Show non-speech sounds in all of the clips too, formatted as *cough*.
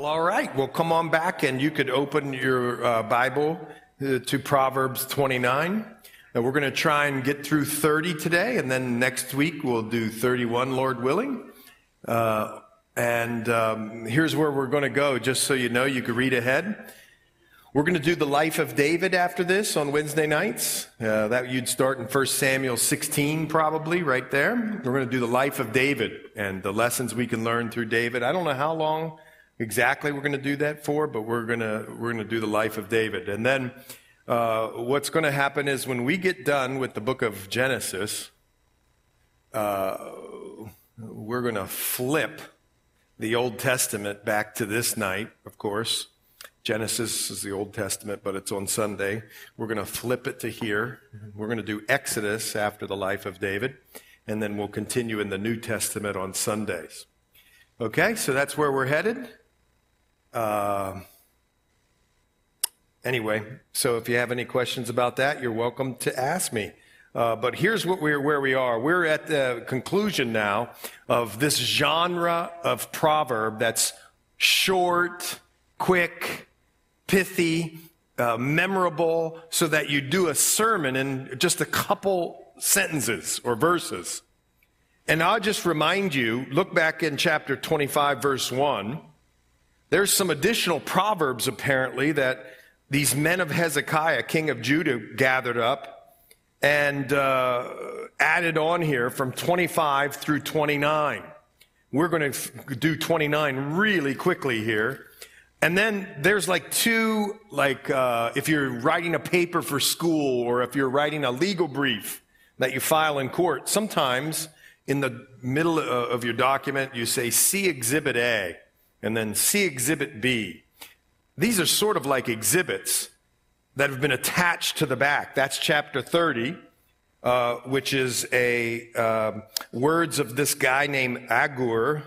Well, all right. Well, come on back and you could open your uh, Bible uh, to Proverbs 29. And we're going to try and get through 30 today, and then next week we'll do 31, Lord willing. Uh, and um, here's where we're going to go, just so you know, you can read ahead. We're going to do the life of David after this on Wednesday nights. Uh, that you'd start in 1 Samuel 16, probably right there. We're going to do the life of David and the lessons we can learn through David. I don't know how long exactly we're going to do that for, but we're going to we're going to do the life of David. And then uh, what's going to happen is when we get done with the book of Genesis, uh, we're going to flip the Old Testament back to this night, of course. Genesis is the Old Testament, but it's on Sunday. We're going to flip it to here. We're going to do Exodus after the life of David, and then we'll continue in the New Testament on Sundays. Okay, so that's where we're headed. Uh, anyway, so if you have any questions about that, you're welcome to ask me. Uh, but here's what we're, where we are. We're at the conclusion now of this genre of proverb that's short, quick, pithy, uh, memorable, so that you do a sermon in just a couple sentences or verses. And I'll just remind you look back in chapter 25, verse 1. There's some additional proverbs, apparently, that these men of Hezekiah, king of Judah, gathered up and uh, added on here from 25 through 29. We're going to do 29 really quickly here. And then there's like two, like uh, if you're writing a paper for school or if you're writing a legal brief that you file in court, sometimes in the middle uh, of your document you say see exhibit A and then see exhibit B. These are sort of like exhibits that have been attached to the back. That's chapter 30, uh, which is a uh, words of this guy named Agur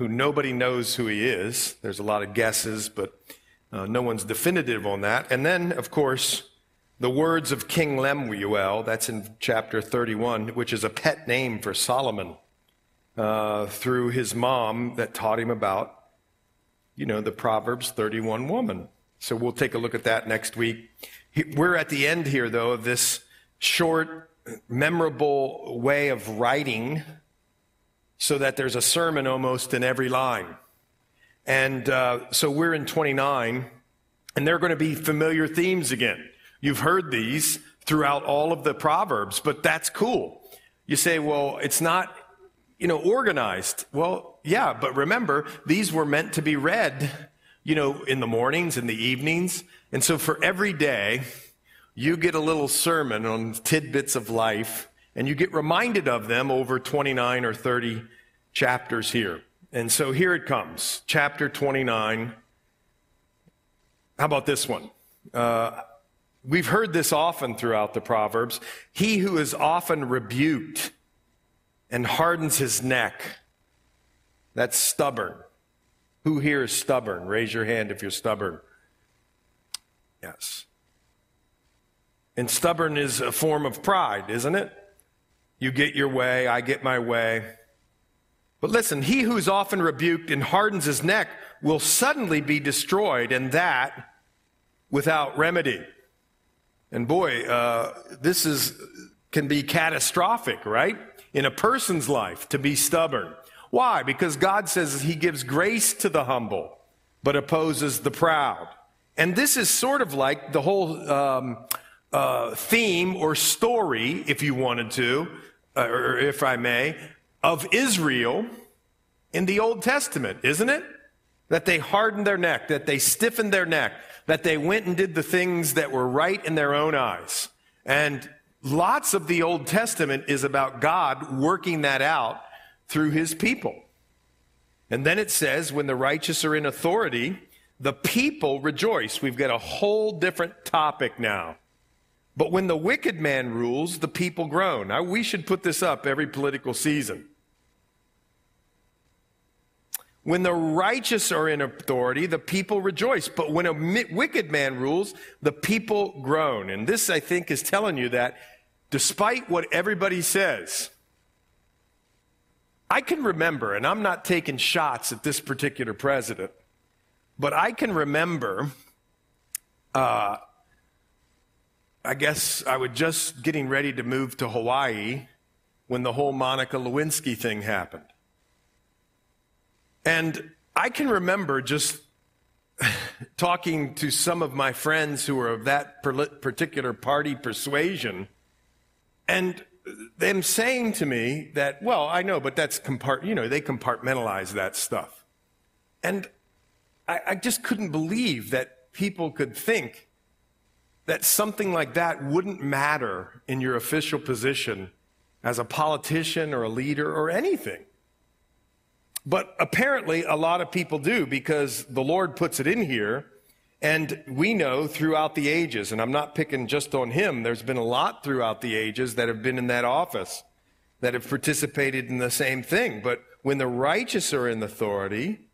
who nobody knows who he is. There's a lot of guesses, but uh, no one's definitive on that. And then, of course, the words of King Lemuel, that's in chapter 31, which is a pet name for Solomon, uh, through his mom that taught him about, you know, the Proverbs 31 woman. So we'll take a look at that next week. We're at the end here, though, of this short, memorable way of writing so that there's a sermon almost in every line. And uh, so we're in 29, and they're going to be familiar themes again. You've heard these throughout all of the Proverbs, but that's cool. You say, well, it's not, you know, organized. Well, yeah, but remember, these were meant to be read, you know, in the mornings and the evenings. And so for every day, you get a little sermon on tidbits of life and you get reminded of them over 29 or 30 chapters here. And so here it comes, chapter 29. How about this one? Uh, we've heard this often throughout the Proverbs. He who is often rebuked and hardens his neck, that's stubborn. Who here is stubborn? Raise your hand if you're stubborn. Yes. And stubborn is a form of pride, isn't it? You get your way, I get my way. But listen, he who's often rebuked and hardens his neck will suddenly be destroyed, and that without remedy. And boy, uh, this is can be catastrophic, right? In a person's life to be stubborn. Why? Because God says He gives grace to the humble, but opposes the proud. And this is sort of like the whole um, uh, theme or story, if you wanted to, uh, or if I may, of Israel in the Old Testament, isn't it? That they hardened their neck, that they stiffened their neck, that they went and did the things that were right in their own eyes. And lots of the Old Testament is about God working that out through his people. And then it says, when the righteous are in authority, the people rejoice. We've got a whole different topic now. But when the wicked man rules, the people groan. Now, we should put this up every political season. When the righteous are in authority, the people rejoice. But when a wicked man rules, the people groan. And this, I think, is telling you that despite what everybody says, I can remember, and I'm not taking shots at this particular president, But I can remember, uh, I guess I was just getting ready to move to Hawaii when the whole Monica Lewinsky thing happened. And I can remember just *laughs* talking to some of my friends who were of that particular party persuasion and them saying to me that, well, I know, but that's compart, you know, they compartmentalize that stuff. And I, I just couldn't believe that people could think that something like that wouldn't matter in your official position as a politician or a leader or anything. But apparently, a lot of people do because the Lord puts it in here. And we know throughout the ages, and I'm not picking just on him, there's been a lot throughout the ages that have been in that office that have participated in the same thing. But when the righteous are in authority,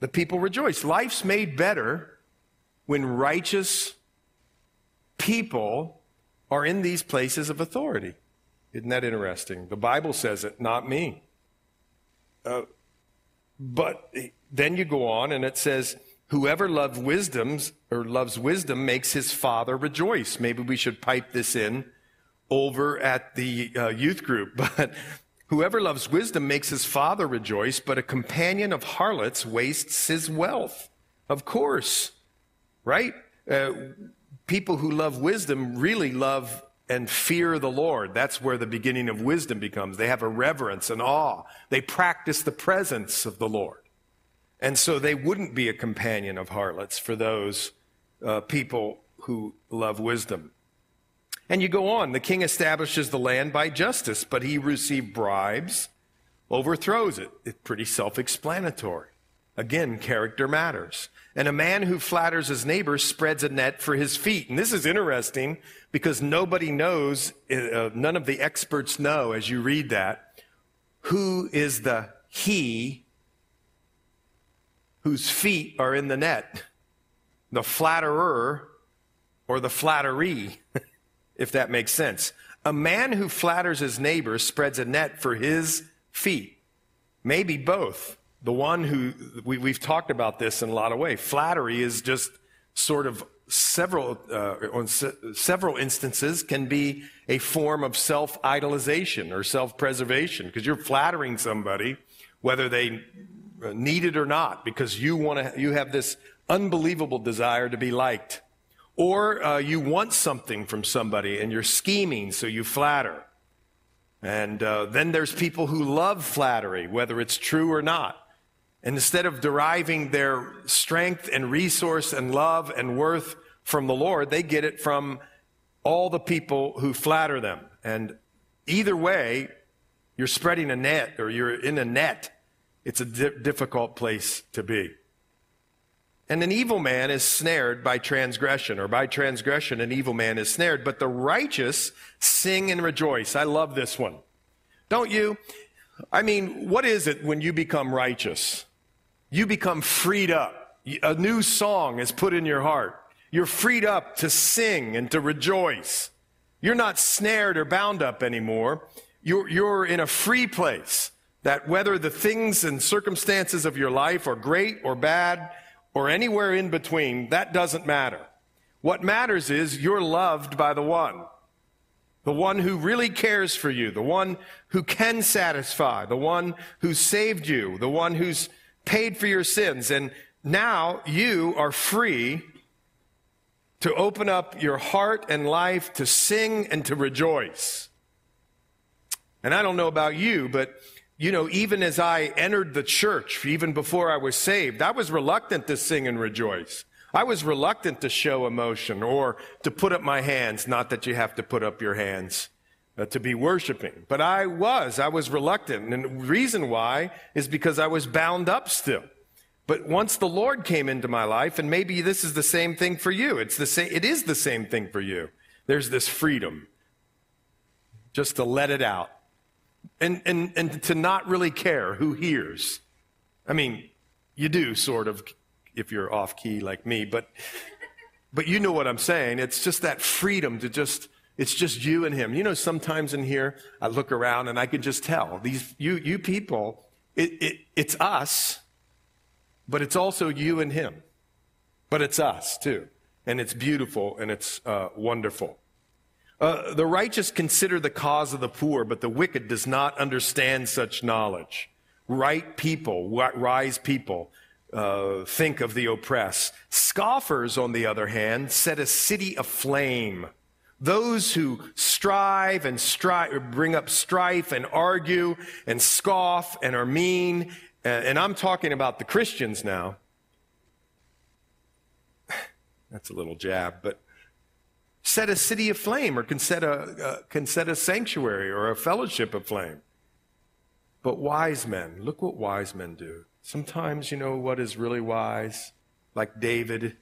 the people rejoice. Life's made better when righteous people are in these places of authority. Isn't that interesting? The Bible says it, not me. Uh, but then you go on and it says, whoever loves wisdom or loves wisdom makes his father rejoice. Maybe we should pipe this in over at the uh, youth group, *laughs* but whoever loves wisdom makes his father rejoice, but a companion of harlots wastes his wealth. Of course, right? Uh, people who love wisdom really love and fear the Lord. That's where the beginning of wisdom becomes. They have a reverence and awe. They practice the presence of the Lord. And so they wouldn't be a companion of harlots for those uh, people who love wisdom. And you go on. The king establishes the land by justice, but he received bribes, overthrows it. It's pretty self explanatory. Again, character matters. And a man who flatters his neighbor spreads a net for his feet. And this is interesting because nobody knows, uh, none of the experts know as you read that, who is the he whose feet are in the net. The flatterer or the flattery, *laughs* if that makes sense. A man who flatters his neighbor spreads a net for his feet. Maybe both the one who we, have talked about this in a lot of ways. Flattery is just sort of several uh, on se- several instances can be a form of self idolization or self preservation because you're flattering somebody whether they need it or not because you want to you have this unbelievable desire to be liked or uh, you want something from somebody and you're scheming so you flatter and uh, then there's people who love flattery whether it's true or not and instead of deriving their strength and resource and love and worth from the Lord, they get it from all the people who flatter them. And either way, you're spreading a net or you're in a net. It's a di- difficult place to be. And an evil man is snared by transgression, or by transgression, an evil man is snared. But the righteous sing and rejoice. I love this one. Don't you? I mean, what is it when you become righteous? you become freed up. A new song is put in your heart. You're freed up to sing and to rejoice. You're not snared or bound up anymore. You're, you're in a free place that whether the things and circumstances of your life are great or bad or anywhere in between, that doesn't matter. What matters is you're loved by the one. The one who really cares for you, the one who can satisfy, the one who saved you, the one who's paid for your sins. And now you are free to open up your heart and life to sing and to rejoice. And I don't know about you, but you know, even as I entered the church, even before I was saved, I was reluctant to sing and rejoice. I was reluctant to show emotion or to put up my hands, not that you have to put up your hands uh, to be worshiping. But I was, I was reluctant. And the reason why is because I was bound up still. But once the Lord came into my life, and maybe this is the same thing for you, it's the same, it is the same thing for you. There's this freedom just to let it out and, and, and to not really care who hears. I mean, you do sort of if you're off key like me, but, but you know what I'm saying. It's just that freedom to just it's just you and him. You know, sometimes in here, I look around and I can just tell these, you, you people, it, it, it's us, but it's also you and him. But it's us too. And it's beautiful and it's uh, wonderful. Uh, the righteous consider the cause of the poor, but the wicked does not understand such knowledge. Right people, wise people, uh, think of the oppressed. Scoffers, on the other hand, set a city aflame. Those who strive and strive, bring up strife and argue and scoff and are mean, and I'm talking about the Christians now. *sighs* That's a little jab, but set a city aflame or can set a, uh, can set a sanctuary or a fellowship aflame. But wise men, look what wise men do. Sometimes, you know what is really wise? Like David,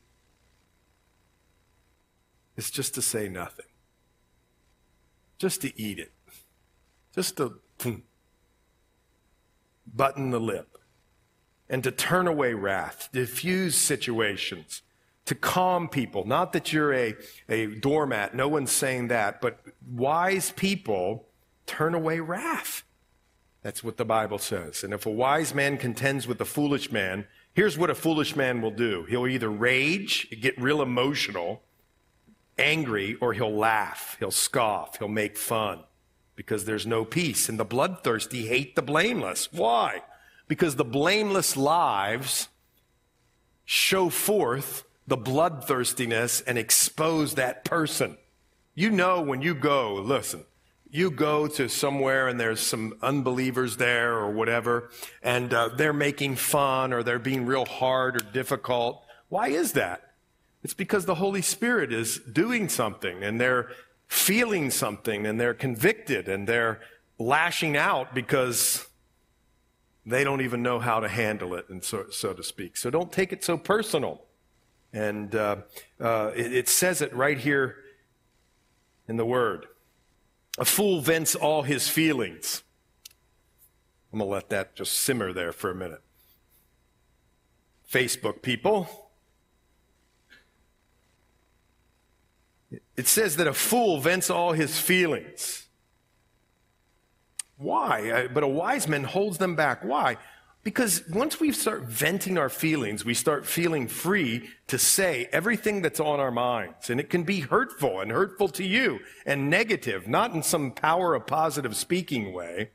is just to say nothing, just to eat it, just to button the lip, and to turn away wrath, diffuse situations to calm people. Not that you're a, a doormat, no one's saying that, but wise people turn away wrath. That's what the Bible says. And if a wise man contends with a foolish man, here's what a foolish man will do he'll either rage, get real emotional, angry, or he'll laugh, he'll scoff, he'll make fun because there's no peace. And the bloodthirsty hate the blameless. Why? Because the blameless lives show forth the bloodthirstiness and expose that person. You know when you go, listen, you go to somewhere and there's some unbelievers there or whatever, and uh, they're making fun or they're being real hard or difficult. Why is that? It's because the Holy Spirit is doing something and they're feeling something and they're convicted and they're lashing out because they don't even know how to handle it, and so, so to speak. So don't take it so personal. And uh, uh, it, it says it right here in the Word. A fool vents all his feelings. I'm going to let that just simmer there for a minute. Facebook people. It says that a fool vents all his feelings. Why? But a wise man holds them back. Why? Because once we start venting our feelings, we start feeling free to say everything that's on our minds. And it can be hurtful and hurtful to you and negative, not in some power of positive speaking way,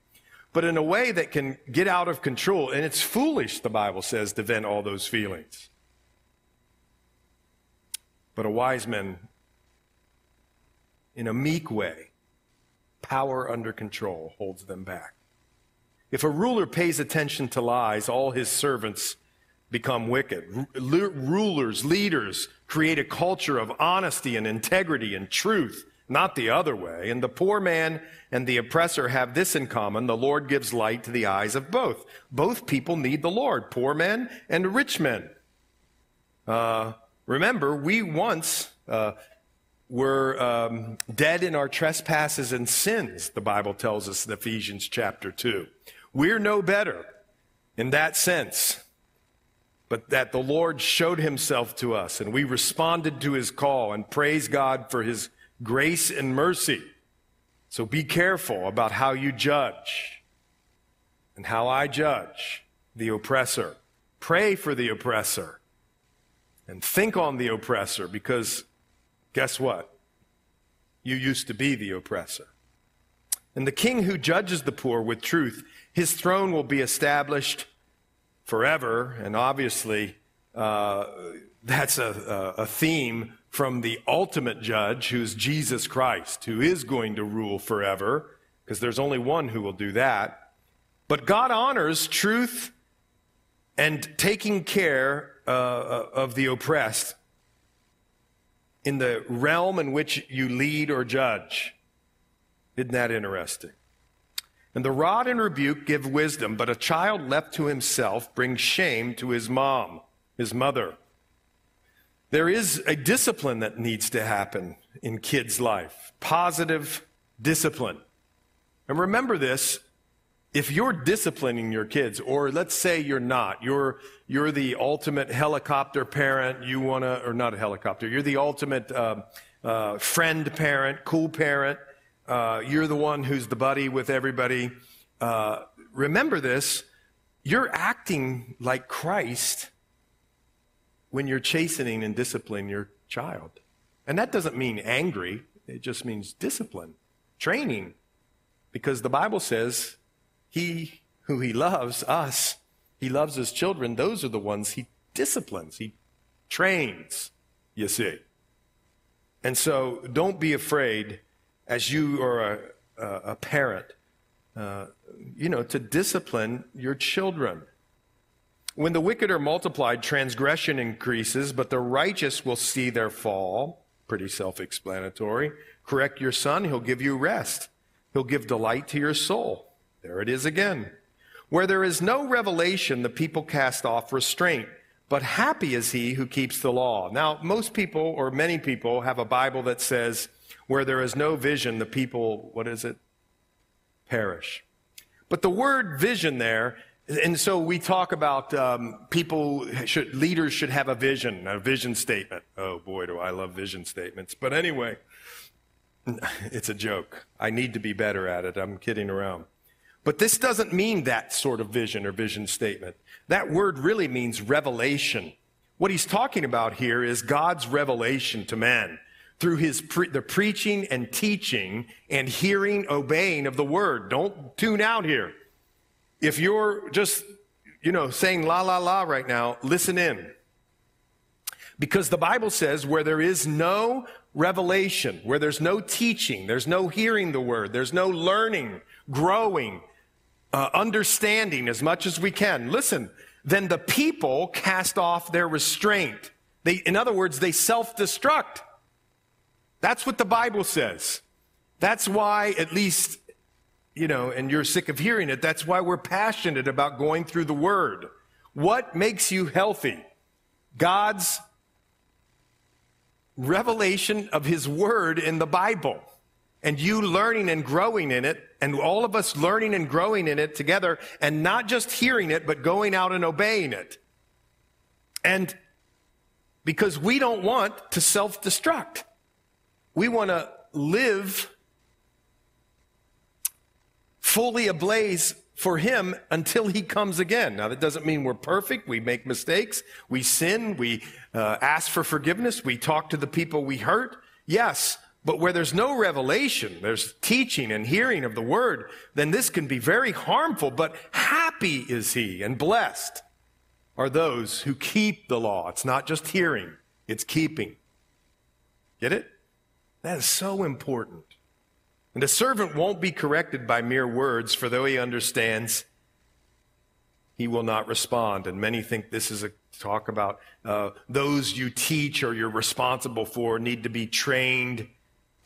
but in a way that can get out of control. And it's foolish, the Bible says, to vent all those feelings. But a wise man, in a meek way, power under control holds them back. If a ruler pays attention to lies, all his servants become wicked. Rulers, leaders create a culture of honesty and integrity and truth, not the other way. And the poor man and the oppressor have this in common. The Lord gives light to the eyes of both. Both people need the Lord, poor men and rich men. Uh, remember, we once uh, were um, dead in our trespasses and sins, the Bible tells us in Ephesians chapter 2. We're no better in that sense, but that the Lord showed himself to us and we responded to his call and praise God for his grace and mercy. So be careful about how you judge and how I judge the oppressor. Pray for the oppressor and think on the oppressor because guess what? You used to be the oppressor. And the king who judges the poor with truth his throne will be established forever, and obviously uh, that's a, a theme from the ultimate judge, who's Jesus Christ, who is going to rule forever, because there's only one who will do that. But God honors truth and taking care uh, uh of the oppressed in the realm in which you lead or judge. Isn't that interesting? And the rod and rebuke give wisdom, but a child left to himself brings shame to his mom, his mother. There is a discipline that needs to happen in kids' life positive discipline. And remember this if you're disciplining your kids, or let's say you're not, you're, you're the ultimate helicopter parent, you want to, or not a helicopter, you're the ultimate uh, uh, friend parent, cool parent, uh, you're the one who's the buddy with everybody. Uh, remember this you're acting like Christ when you're chastening and disciplining your child. And that doesn't mean angry, it just means discipline, training. Because the Bible says, He who He loves, us, He loves His children, those are the ones He disciplines, He trains, you see. And so don't be afraid as you are a, a, parent, uh, you know, to discipline your children. When the wicked are multiplied, transgression increases, but the righteous will see their fall. Pretty self explanatory. Correct your son, he'll give you rest. He'll give delight to your soul. There it is again. Where there is no revelation, the people cast off restraint. But happy is he who keeps the law. Now, most people, or many people, have a Bible that says, where there is no vision, the people, what is it? Perish. But the word vision there, and so we talk about um, people, should, leaders should have a vision, a vision statement. Oh boy, do I love vision statements. But anyway, it's a joke. I need to be better at it. I'm kidding around. But this doesn't mean that sort of vision or vision statement. That word really means revelation. What he's talking about here is God's revelation to man through his pre- the preaching and teaching and hearing, obeying of the word. Don't tune out here. If you're just, you know, saying la la la right now, listen in. Because the Bible says where there is no revelation, where there's no teaching, there's no hearing the word, there's no learning, growing, uh, understanding as much as we can. Listen, then the people cast off their restraint. They, in other words, they self destruct. That's what the Bible says. That's why, at least, you know, and you're sick of hearing it, that's why we're passionate about going through the Word. What makes you healthy? God's revelation of His Word in the Bible and you learning and growing in it, and all of us learning and growing in it together, and not just hearing it, but going out and obeying it. And because we don't want to self destruct, we want to live fully ablaze for him until he comes again. Now, that doesn't mean we're perfect. We make mistakes. We sin. We uh, ask for forgiveness. We talk to the people we hurt. Yes, but where there's no revelation, there's teaching and hearing of the word, then this can be very harmful. But happy is he and blessed are those who keep the law. It's not just hearing, it's keeping. Get it? That is so important. And a servant won't be corrected by mere words, for though he understands, he will not respond. And many think this is a talk about uh, those you teach or you're responsible for need to be trained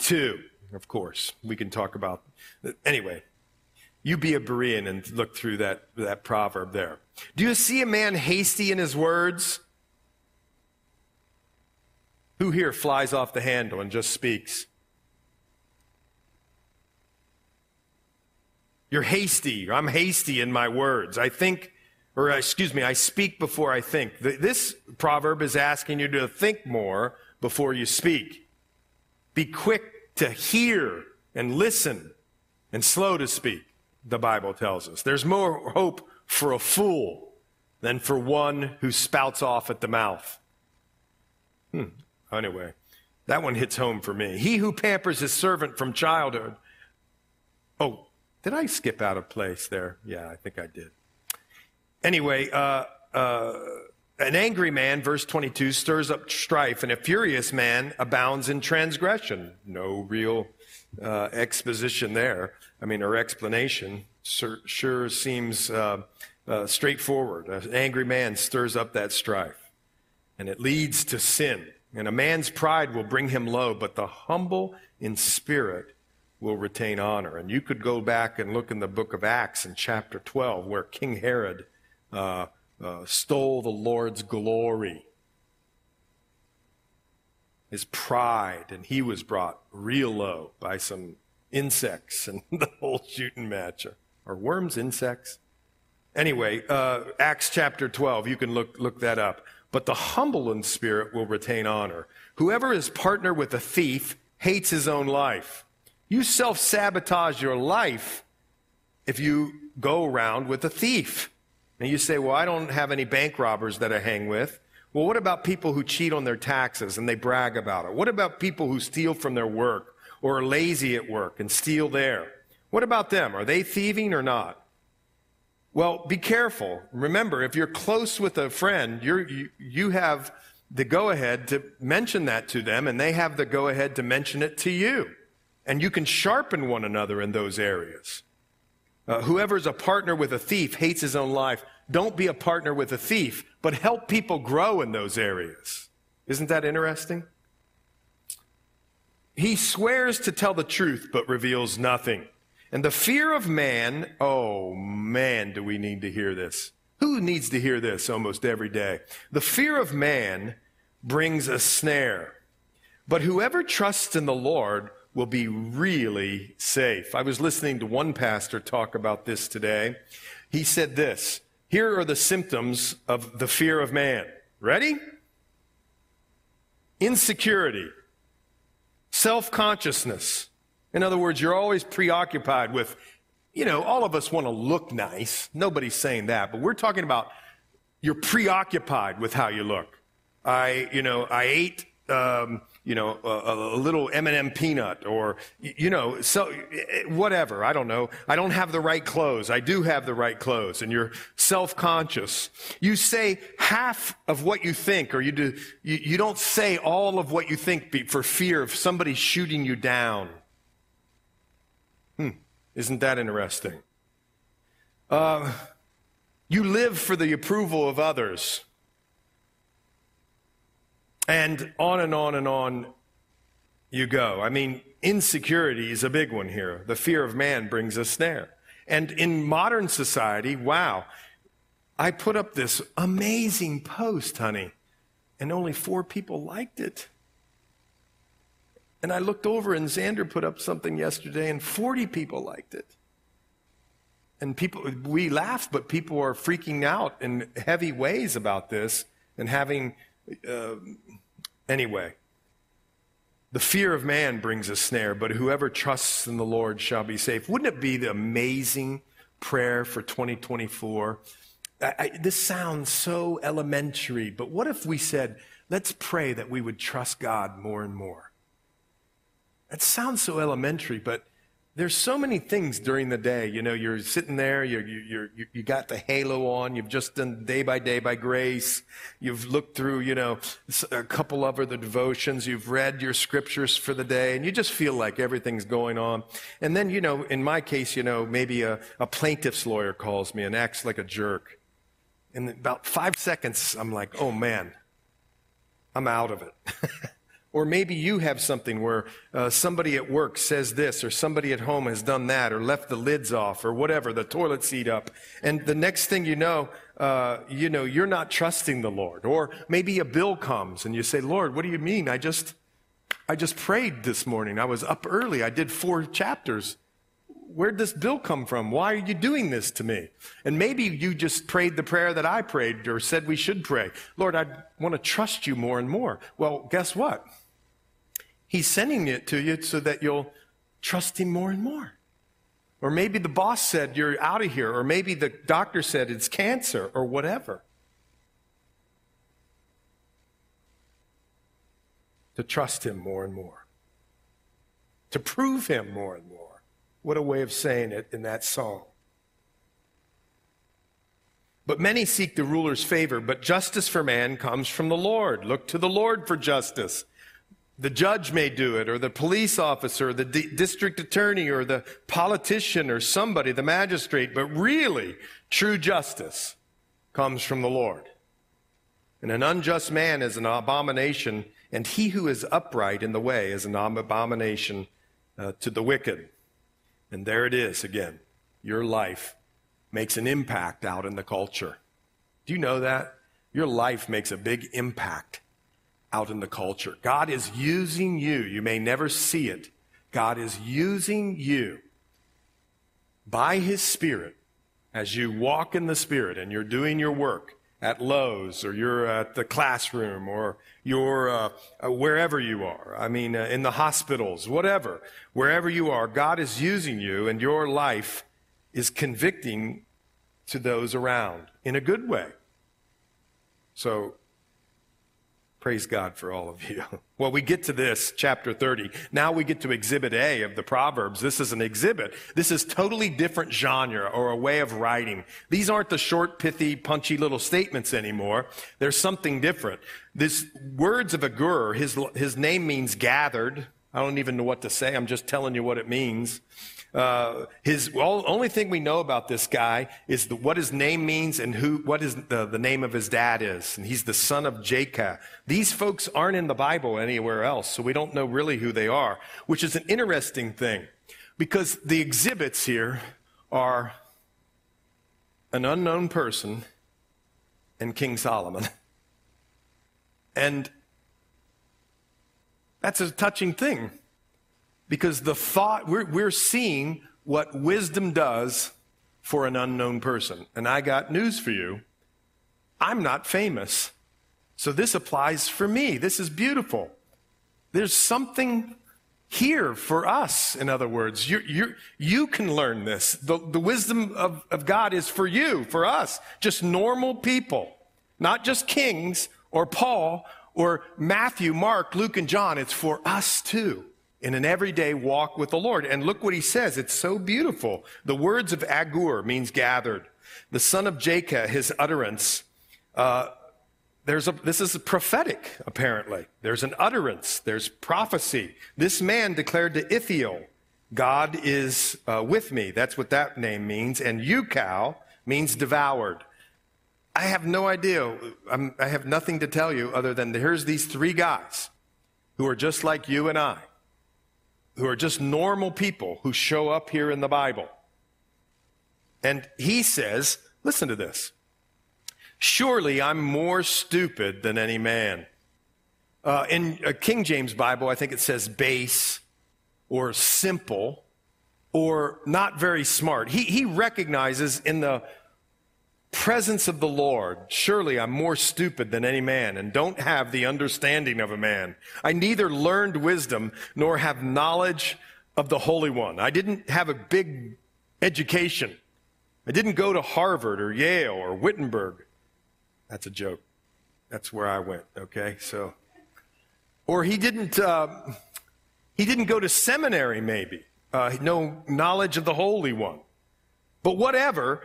Two, of course, we can talk about. Anyway, you be a Berean and look through that, that proverb there. Do you see a man hasty in his words? Who here flies off the handle and just speaks? You're hasty. I'm hasty in my words. I think, or excuse me, I speak before I think. This proverb is asking you to think more before you speak. Be quick to hear and listen and slow to speak, the Bible tells us. There's more hope for a fool than for one who spouts off at the mouth. Hmm. Anyway, that one hits home for me. He who pampers his servant from childhood. Oh, did I skip out of place there? Yeah, I think I did. Anyway, uh, uh, an angry man, verse 22, stirs up strife, and a furious man abounds in transgression. No real uh, exposition there. I mean, or explanation sure, sure seems uh, uh, straightforward. An angry man stirs up that strife, and it leads to sin. And a man's pride will bring him low, but the humble in spirit will retain honor. And you could go back and look in the book of Acts in chapter 12, where King Herod uh, uh, stole the Lord's glory, his pride, and he was brought real low by some insects *laughs* and the whole shooting match. Are worms insects? Anyway, uh, Acts chapter 12, you can look, look that up. But the humble in spirit will retain honor. Whoever is partner with a thief hates his own life. You self sabotage your life if you go around with a thief. And you say, well, I don't have any bank robbers that I hang with. Well, what about people who cheat on their taxes and they brag about it? What about people who steal from their work or are lazy at work and steal there? What about them? Are they thieving or not? Well, be careful. Remember, if you're close with a friend, you you, have the go ahead to mention that to them, and they have the go ahead to mention it to you. And you can sharpen one another in those areas. Uh, whoever's a partner with a thief hates his own life. Don't be a partner with a thief, but help people grow in those areas. Isn't that interesting? He swears to tell the truth, but reveals nothing. And the fear of man, oh man, do we need to hear this? Who needs to hear this almost every day? The fear of man brings a snare, but whoever trusts in the Lord will be really safe. I was listening to one pastor talk about this today. He said this Here are the symptoms of the fear of man. Ready? Insecurity, self consciousness. In other words, you're always preoccupied with, you know, all of us want to look nice. Nobody's saying that, but we're talking about you're preoccupied with how you look. I, you know, I ate um, you know, a, a little M&M peanut or, you know, so whatever. I don't know. I don't have the right clothes. I do have the right clothes and you're self-conscious. You say half of what you think or you do, you, you don't say all of what you think for fear of somebody shooting you down. Isn't that interesting? Uh, you live for the approval of others. And on and on and on you go. I mean, insecurity is a big one here. The fear of man brings a snare. And in modern society, wow, I put up this amazing post, honey, and only four people liked it. And I looked over and Xander put up something yesterday and 40 people liked it. And people, we laugh, but people are freaking out in heavy ways about this and having uh, Anyway, the fear of man brings a snare, but whoever trusts in the Lord shall be safe. Wouldn't it be the amazing prayer for 2024? I, I, this sounds so elementary, but what if we said, let's pray that we would trust God more and more? That sounds so elementary, but there's so many things during the day. You know, you're sitting there, you're, you're, you you got the halo on, you've just done day by day by grace. You've looked through, you know, a couple of other devotions. You've read your scriptures for the day, and you just feel like everything's going on. And then, you know, in my case, you know, maybe a, a plaintiff's lawyer calls me and acts like a jerk. In about five seconds, I'm like, oh man, I'm out of it. *laughs* Or maybe you have something where uh, somebody at work says this, or somebody at home has done that, or left the lids off, or whatever, the toilet seat up. And the next thing you know, uh, you know, you're not trusting the Lord. Or maybe a bill comes and you say, Lord, what do you mean? I just, I just prayed this morning. I was up early. I did four chapters. Where'd this bill come from? Why are you doing this to me? And maybe you just prayed the prayer that I prayed or said we should pray. Lord, I want to trust you more and more. Well, guess what? He's sending it to you so that you'll trust him more and more. Or maybe the boss said you're out of here, or maybe the doctor said it's cancer, or whatever. To trust him more and more. To prove him more and more. What a way of saying it in that song. But many seek the ruler's favor, but justice for man comes from the Lord. Look to the Lord for justice. The judge may do it, or the police officer, the d- district attorney, or the politician, or somebody, the magistrate, but really, true justice comes from the Lord. And an unjust man is an abomination, and he who is upright in the way is an abomination uh, to the wicked. And there it is again. Your life makes an impact out in the culture. Do you know that? Your life makes a big impact out in the culture. God is using you. You may never see it. God is using you by His Spirit as you walk in the Spirit and you're doing your work at Lowe's or you're at the classroom or you're uh, uh, wherever you are. I mean, uh, in the hospitals, whatever. Wherever you are, God is using you and your life is convicting to those around in a good way. So Praise God for all of you. *laughs* Well, we get to this, chapter 30. Now we get to exhibit A of the Proverbs. This is an exhibit. This is totally different genre or a way of writing. These aren't the short, pithy, punchy little statements anymore. There's something different. This words of Agur, his, his name means gathered. I don't even know what to say. I'm just telling you what it means. Uh, his well, only thing we know about this guy is the, what his name means and who what is the, the name of his dad is, and he's the son of Jacob. These folks aren't in the Bible anywhere else, so we don't know really who they are, which is an interesting thing, because the exhibits here are an unknown person and King Solomon, *laughs* and that's a touching thing because the thought, we're, we're seeing what wisdom does for an unknown person. And I got news for you. I'm not famous. So this applies for me. This is beautiful. There's something here for us, in other words. you you you can learn this. The, the wisdom of, of God is for you, for us, just normal people, not just kings or Paul or Matthew, Mark, Luke, and John. It's for us too in an everyday walk with the Lord. And look what he says. It's so beautiful. The words of Agur means gathered. The son of Jacob, his utterance, uh, there's a, this is prophetic, apparently. There's an utterance. There's prophecy. This man declared to Ithiel, God is uh, with me. That's what that name means. And Ucal means devoured. I have no idea. I'm, I have nothing to tell you other than here's these three guys who are just like you and I who are just normal people who show up here in the Bible. And he says, listen to this. Surely I'm more stupid than any man. Uh, in a King James Bible, I think it says base or simple or not very smart. He, he recognizes in the presence of the Lord, surely I'm more stupid than any man and don't have the understanding of a man. I neither learned wisdom nor have knowledge of the Holy One. I didn't have a big education. I didn't go to Harvard or Yale or Wittenberg. That's a joke. That's where I went. Okay, so, or he didn't. Uh, he didn't go to seminary. Maybe uh, no knowledge of the Holy One. But whatever,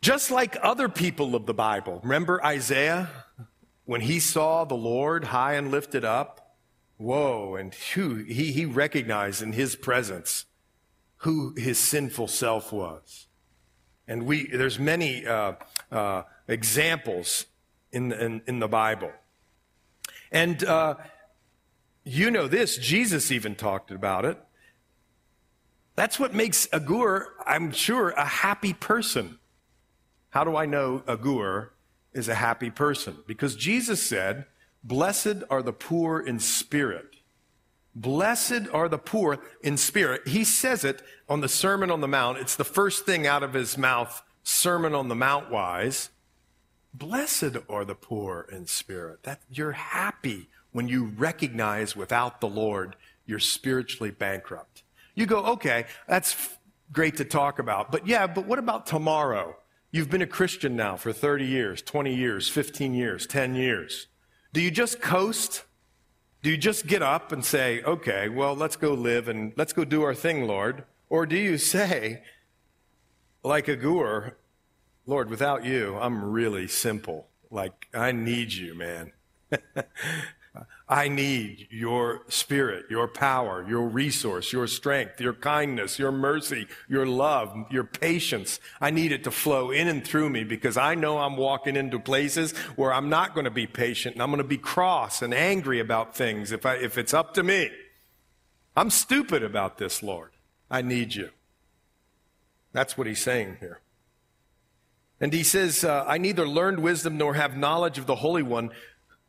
just like other people of the Bible. Remember Isaiah when he saw the Lord high and lifted up? Whoa, and whew, he, he recognized in his presence who his sinful self was. And we, there's many uh, uh, examples in, in, in, the Bible. And uh, you know this, Jesus even talked about it. That's what makes Agur, I'm sure, a happy person. How do I know a Agur is a happy person? Because Jesus said, Blessed are the poor in spirit. Blessed are the poor in spirit. He says it on the Sermon on the Mount. It's the first thing out of his mouth, Sermon on the Mount wise. Blessed are the poor in spirit. That you're happy when you recognize without the Lord you're spiritually bankrupt. You go, okay, that's great to talk about. But yeah, but what about tomorrow? You've been a Christian now for 30 years, 20 years, 15 years, 10 years. Do you just coast? Do you just get up and say, okay, well, let's go live and let's go do our thing, Lord? Or do you say, like Agur, Lord, without you, I'm really simple. Like, I need you, man. *laughs* I need your spirit, your power, your resource, your strength, your kindness, your mercy, your love, your patience. I need it to flow in and through me because I know I'm walking into places where I'm not going to be patient and I'm going to be cross and angry about things if, I, if it's up to me. I'm stupid about this, Lord. I need you. That's what he's saying here. And he says, uh, I neither learned wisdom nor have knowledge of the Holy One,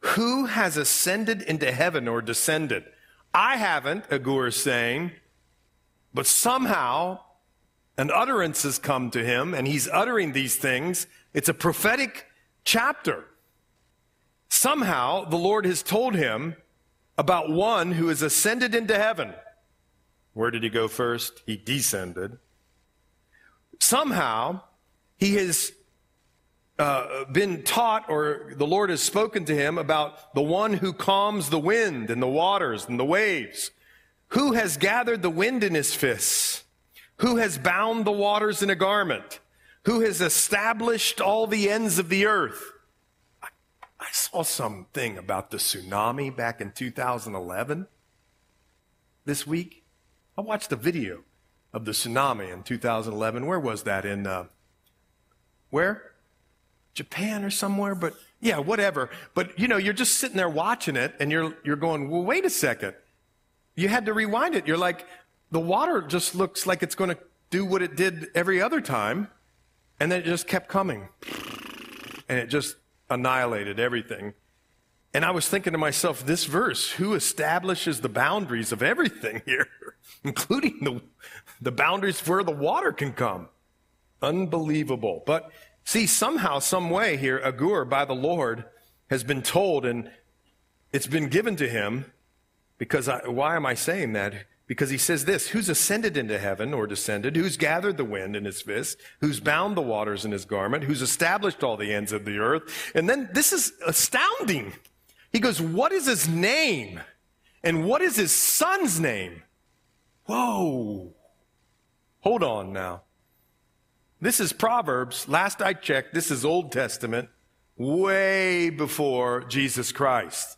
who has ascended into heaven or descended? I haven't, Agur is saying, but somehow an utterance has come to him and he's uttering these things. It's a prophetic chapter. Somehow the Lord has told him about one who has ascended into heaven. Where did he go first? He descended. Somehow he has uh, been taught or the Lord has spoken to him about the one who calms the wind and the waters and the waves. Who has gathered the wind in his fists? Who has bound the waters in a garment? Who has established all the ends of the earth? I, I saw something about the tsunami back in 2011 this week. I watched a video of the tsunami in 2011. Where was that? In uh, where? Japan or somewhere? But yeah, whatever. But you know, you're just sitting there watching it, and you're you're going, well, wait a second. You had to rewind it. You're like, the water just looks like it's going to do what it did every other time, and then it just kept coming, and it just annihilated everything. And I was thinking to myself, this verse, who establishes the boundaries of everything here, *laughs* including the, the boundaries where the water can come? Unbelievable. But see, somehow, some way here, Agur by the Lord has been told and it's been given to him because I, why am I saying that? Because he says this, who's ascended into heaven or descended, who's gathered the wind in his fist, who's bound the waters in his garment, who's established all the ends of the earth. And then this is astounding. He goes, What is his name? And what is his son's name? Whoa. Hold on now. This is Proverbs. Last I checked, this is Old Testament, way before Jesus Christ.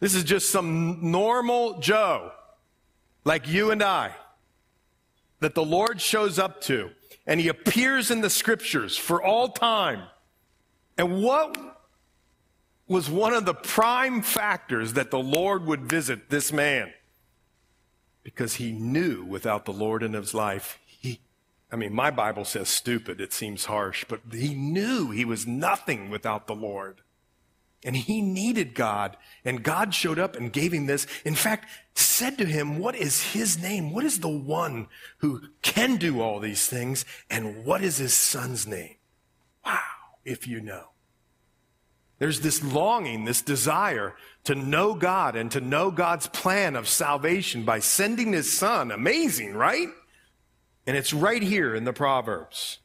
This is just some normal Joe, like you and I, that the Lord shows up to, and he appears in the scriptures for all time. And what was one of the prime factors that the Lord would visit this man. Because he knew without the Lord in his life, I mean, my Bible says stupid, it seems harsh, but he knew he was nothing without the Lord. And he needed God, and God showed up and gave him this. In fact, said to him, What is his name? What is the one who can do all these things? And what is his son's name? Wow, if you know. There's this longing, this desire to know God and to know God's plan of salvation by sending his son. Amazing, right? And it's right here in the Proverbs.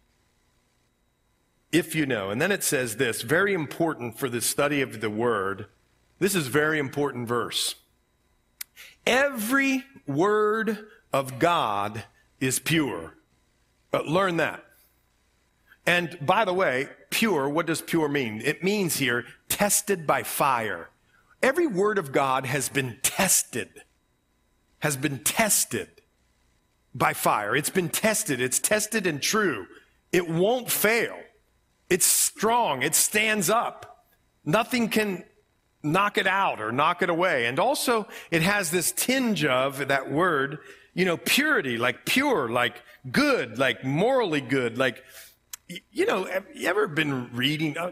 If you know. And then it says this, very important for the study of the word. This is very important verse. Every word of God is pure. But learn that. And by the way, pure, what does pure mean? It means here tested by fire. Every word of God has been tested, has been tested by fire. It's been tested. It's tested and true. It won't fail. It's strong. It stands up. Nothing can knock it out or knock it away. And also, it has this tinge of that word, you know, purity, like pure, like good, like morally good, like you know, have you ever been reading? Uh,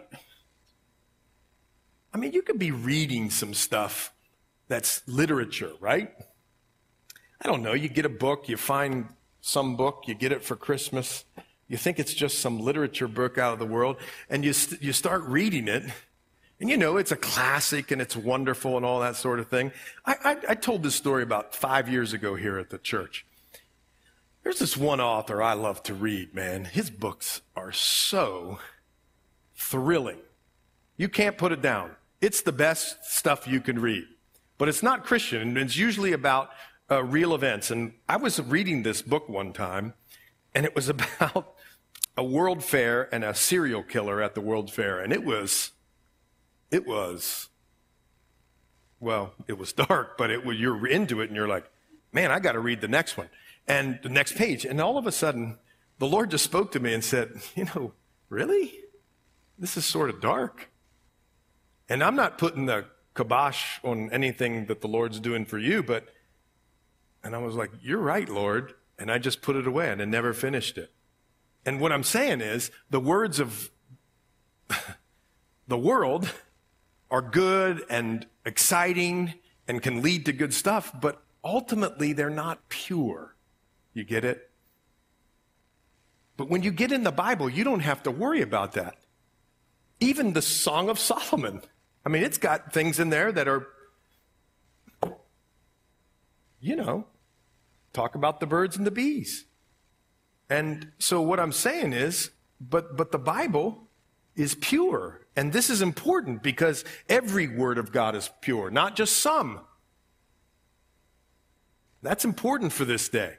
I mean, you could be reading some stuff that's literature, right? I don't know. You get a book, you find some book, you get it for Christmas. You think it's just some literature book out of the world, and you, st- you start reading it, and you know, it's a classic and it's wonderful and all that sort of thing. I, I, I told this story about five years ago here at the church. There's this one author I love to read, man. His books are so thrilling. You can't put it down. It's the best stuff you can read. But it's not Christian, and it's usually about uh, real events. And I was reading this book one time, and it was *laughs* about a world fair and a serial killer at the world fair. And it was, it was, well, it was dark, but it, you're into it and you're like, man, I got to read the next one and the next page. And all of a sudden, the Lord just spoke to me and said, You know, really? This is sort of dark. And I'm not putting the kibosh on anything that the Lord's doing for you, but, and I was like, You're right, Lord. And I just put it away and I never finished it. And what I'm saying is, the words of *laughs* the world are good and exciting and can lead to good stuff, but ultimately they're not pure. You get it? But when you get in the Bible, you don't have to worry about that. Even the Song of Solomon, I mean, it's got things in there that are, you know, talk about the birds and the bees. And so what I'm saying is, but, but the Bible is pure. And this is important because every word of God is pure, not just some. That's important for this day.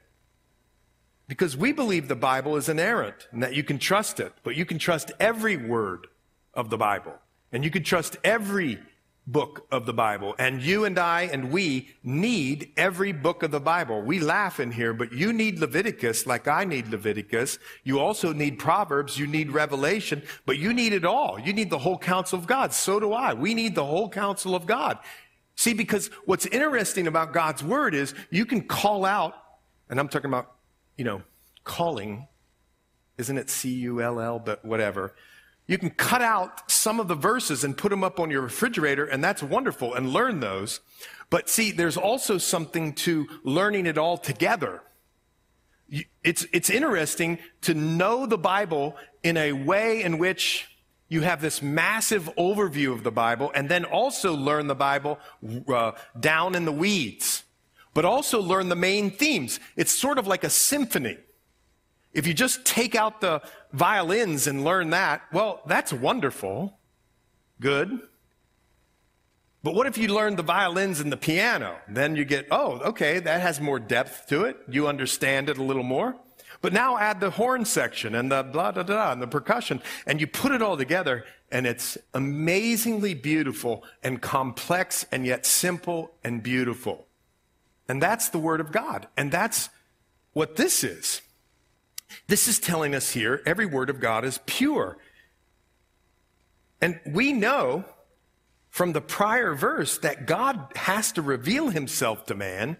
Because we believe the Bible is inerrant and that you can trust it, but you can trust every word of the Bible. And you can trust every book of the Bible. And you and I and we need every book of the Bible. We laugh in here, but you need Leviticus like I need Leviticus. You also need Proverbs. You need Revelation, but you need it all. You need the whole counsel of God. So do I. We need the whole counsel of God. See, because what's interesting about God's word is you can call out, and I'm talking about, you know, calling. Isn't it C U L L, but whatever. You can cut out some of the verses and put them up on your refrigerator, and that's wonderful, and learn those. But see, there's also something to learning it all together. It's, it's interesting to know the Bible in a way in which you have this massive overview of the Bible, and then also learn the Bible uh, down in the weeds, but also learn the main themes. It's sort of like a symphony. If you just take out the violins and learn that, well, that's wonderful. Good. But what if you learn the violins and the piano? Then you get, oh, okay, that has more depth to it. You understand it a little more. But now add the horn section and the blah, blah, blah, and the percussion, and you put it all together, and it's amazingly beautiful and complex and yet simple and beautiful. And that's the Word of God. And that's what this is. This is telling us here every word of God is pure. And we know from the prior verse that God has to reveal himself to man.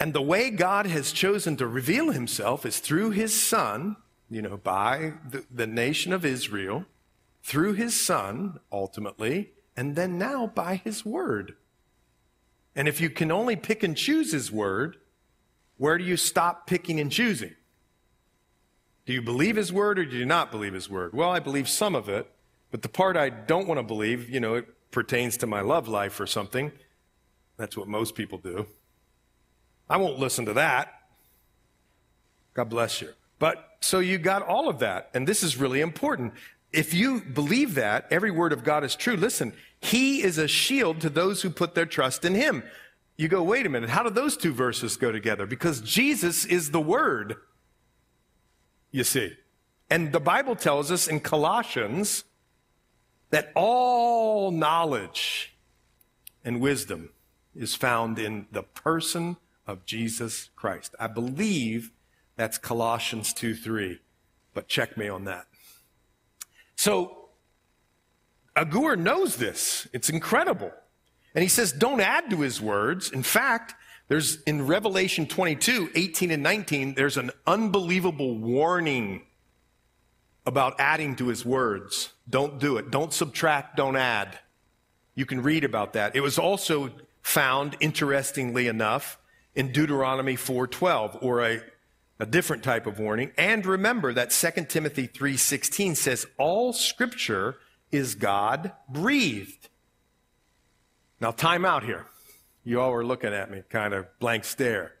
And the way God has chosen to reveal himself is through his son, you know, by the, the nation of Israel, through his son, ultimately, and then now by his word. And if you can only pick and choose his word, where do you stop picking and choosing? Do you believe his word or do you not believe his word? Well, I believe some of it, but the part I don't want to believe, you know, it pertains to my love life or something. That's what most people do. I won't listen to that. God bless you. But so you got all of that. And this is really important. If you believe that, every word of God is true. Listen, he is a shield to those who put their trust in him. You go, wait a minute. How do those two verses go together? Because Jesus is the word you see. And the Bible tells us in Colossians that all knowledge and wisdom is found in the person of Jesus Christ. I believe that's Colossians 2 3, but check me on that. So, Agur knows this. It's incredible. And he says, don't add to his words. In fact, there's in Revelation 22, 18 and 19, there's an unbelievable warning about adding to his words. Don't do it. Don't subtract, don't add. You can read about that. It was also found, interestingly enough, in Deuteronomy 4:12, or a, a different type of warning. And remember that 2 Timothy 3:16 says, all scripture is God breathed. Now, time out here. You all were looking at me, kind of blank stare.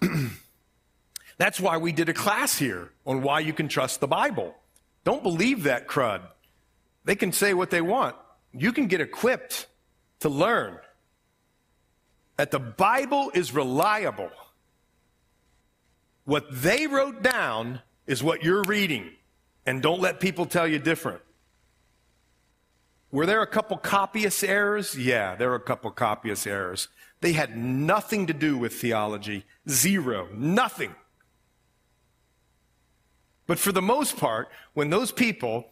*clears throat* That's why we did a class here on why you can trust the Bible. Don't believe that crud. They can say what they want. You can get equipped to learn that the Bible is reliable. What they wrote down is what you're reading. And don't let people tell you different. Were there a couple copyist errors? Yeah, there were a couple copyist errors. They had nothing to do with theology. Zero. Nothing. But for the most part, when those people,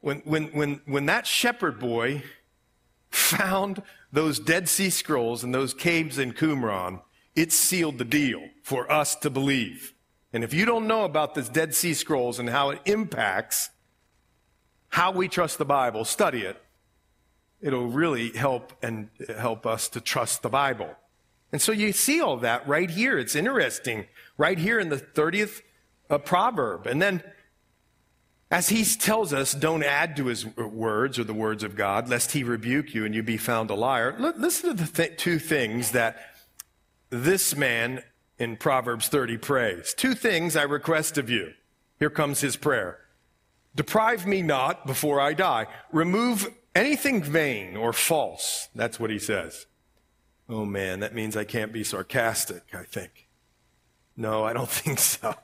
when, when, when, when that shepherd boy *laughs* found those Dead Sea Scrolls and those caves in Qumran, it sealed the deal for us to believe. And if you don't know about this Dead Sea Scrolls and how it impacts how we trust the Bible, study it it'll really help and help us to trust the Bible. And so you see all that right here. It's interesting, right here in the 30th uh, proverb. And then, as he tells us, don't add to his words or the words of God, lest he rebuke you and you be found a liar. listen to the th- two things that this man in Proverbs 30 prays. Two things I request of you. Here comes his prayer. Deprive me not before I die. Remove anything vain or false. That's what he says. Oh man, that means I can't be sarcastic, I think. No, I don't *laughs* think so.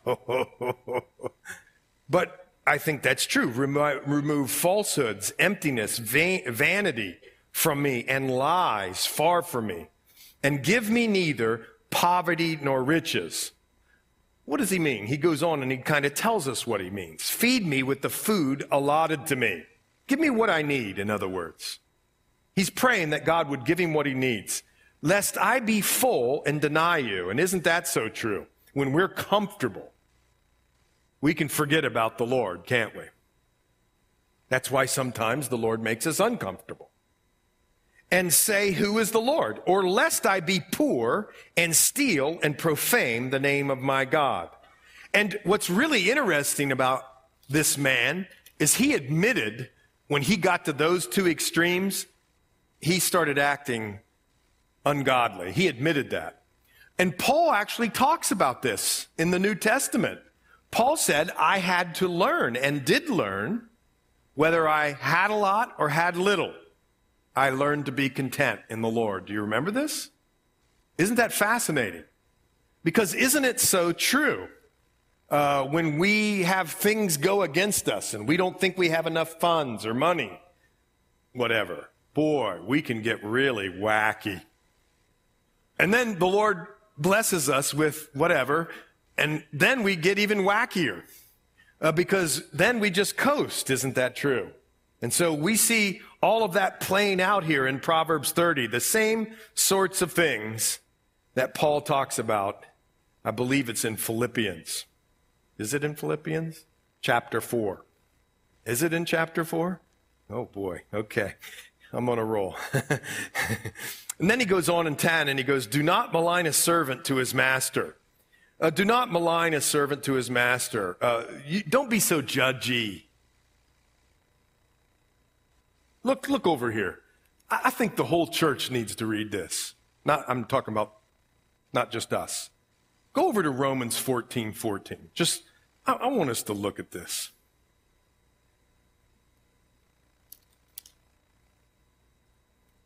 but I think that's true. Remove falsehoods, emptiness, vanity from me, and lies far from me. And give me neither poverty nor riches. What does he mean? He goes on and he kind of tells us what he means. Feed me with the food allotted to me. Give me what I need, in other words. He's praying that God would give him what he needs, lest I be full and deny you. And isn't that so true? When we're comfortable, we can forget about the Lord, can't we? That's why sometimes the Lord makes us uncomfortable. And say, Who is the Lord? Or lest I be poor and steal and profane the name of my God. And what's really interesting about this man is he admitted when he got to those two extremes, he started acting ungodly. He admitted that. And Paul actually talks about this in the New Testament. Paul said, I had to learn and did learn whether I had a lot or had little. I learned to be content in the Lord. Do you remember this? Isn't that fascinating? Because isn't it so true? Uh, when we have things go against us and we don't think we have enough funds or money, whatever, boy, we can get really wacky. And then the Lord blesses us with whatever, and then we get even wackier uh, because then we just coast. Isn't that true? And so we see all of that playing out here in Proverbs 30, the same sorts of things that Paul talks about. I believe it's in Philippians. Is it in Philippians? Chapter 4. Is it in chapter 4? Oh boy, okay. I'm on a roll. *laughs* and then he goes on in 10 and he goes, Do not malign a servant to his master. Uh, do not malign a servant to his master. Uh, you, don't be so judgy. Look, look over here. I, I think the whole church needs to read this. Not, I'm talking about not just us. Go over to Romans 14, 14. Just, I, I want us to look at this.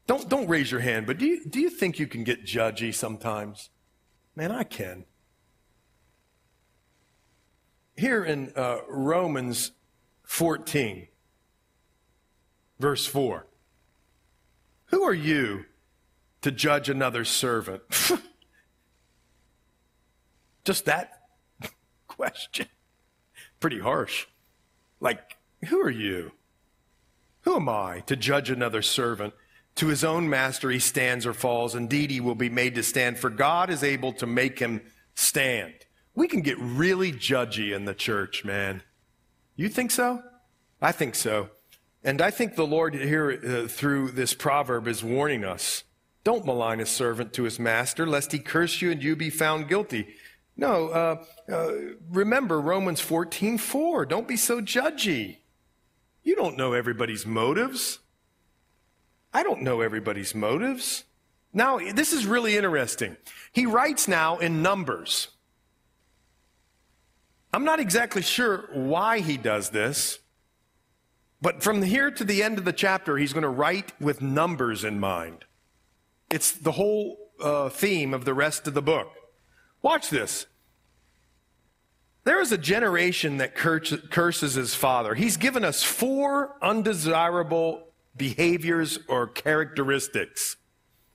Don't, don't raise your hand, but do you, do you think you can get judgy sometimes? Man, I can. Here in uh, Romans 14, verse 4, who are you to judge another servant? *laughs* Just that *laughs* question. Pretty harsh. Like, who are you? Who am I to judge another servant? To his own master he stands or falls. Indeed, he will be made to stand, for God is able to make him stand. We can get really judgy in the church, man. You think so? I think so. And I think the Lord here uh, through this proverb is warning us. Don't malign a servant to his master, lest he curse you and you be found guilty. No, uh, uh, remember Romans 14, 4. Don't be so judgy. You don't know everybody's motives. I don't know everybody's motives. Now, this is really interesting. He writes now in numbers. I'm not exactly sure why he does this, but from here to the end of the chapter, he's going to write with numbers in mind. It's the whole uh, theme of the rest of the book. Watch this. There is a generation that curses his father. He's given us four undesirable behaviors or characteristics.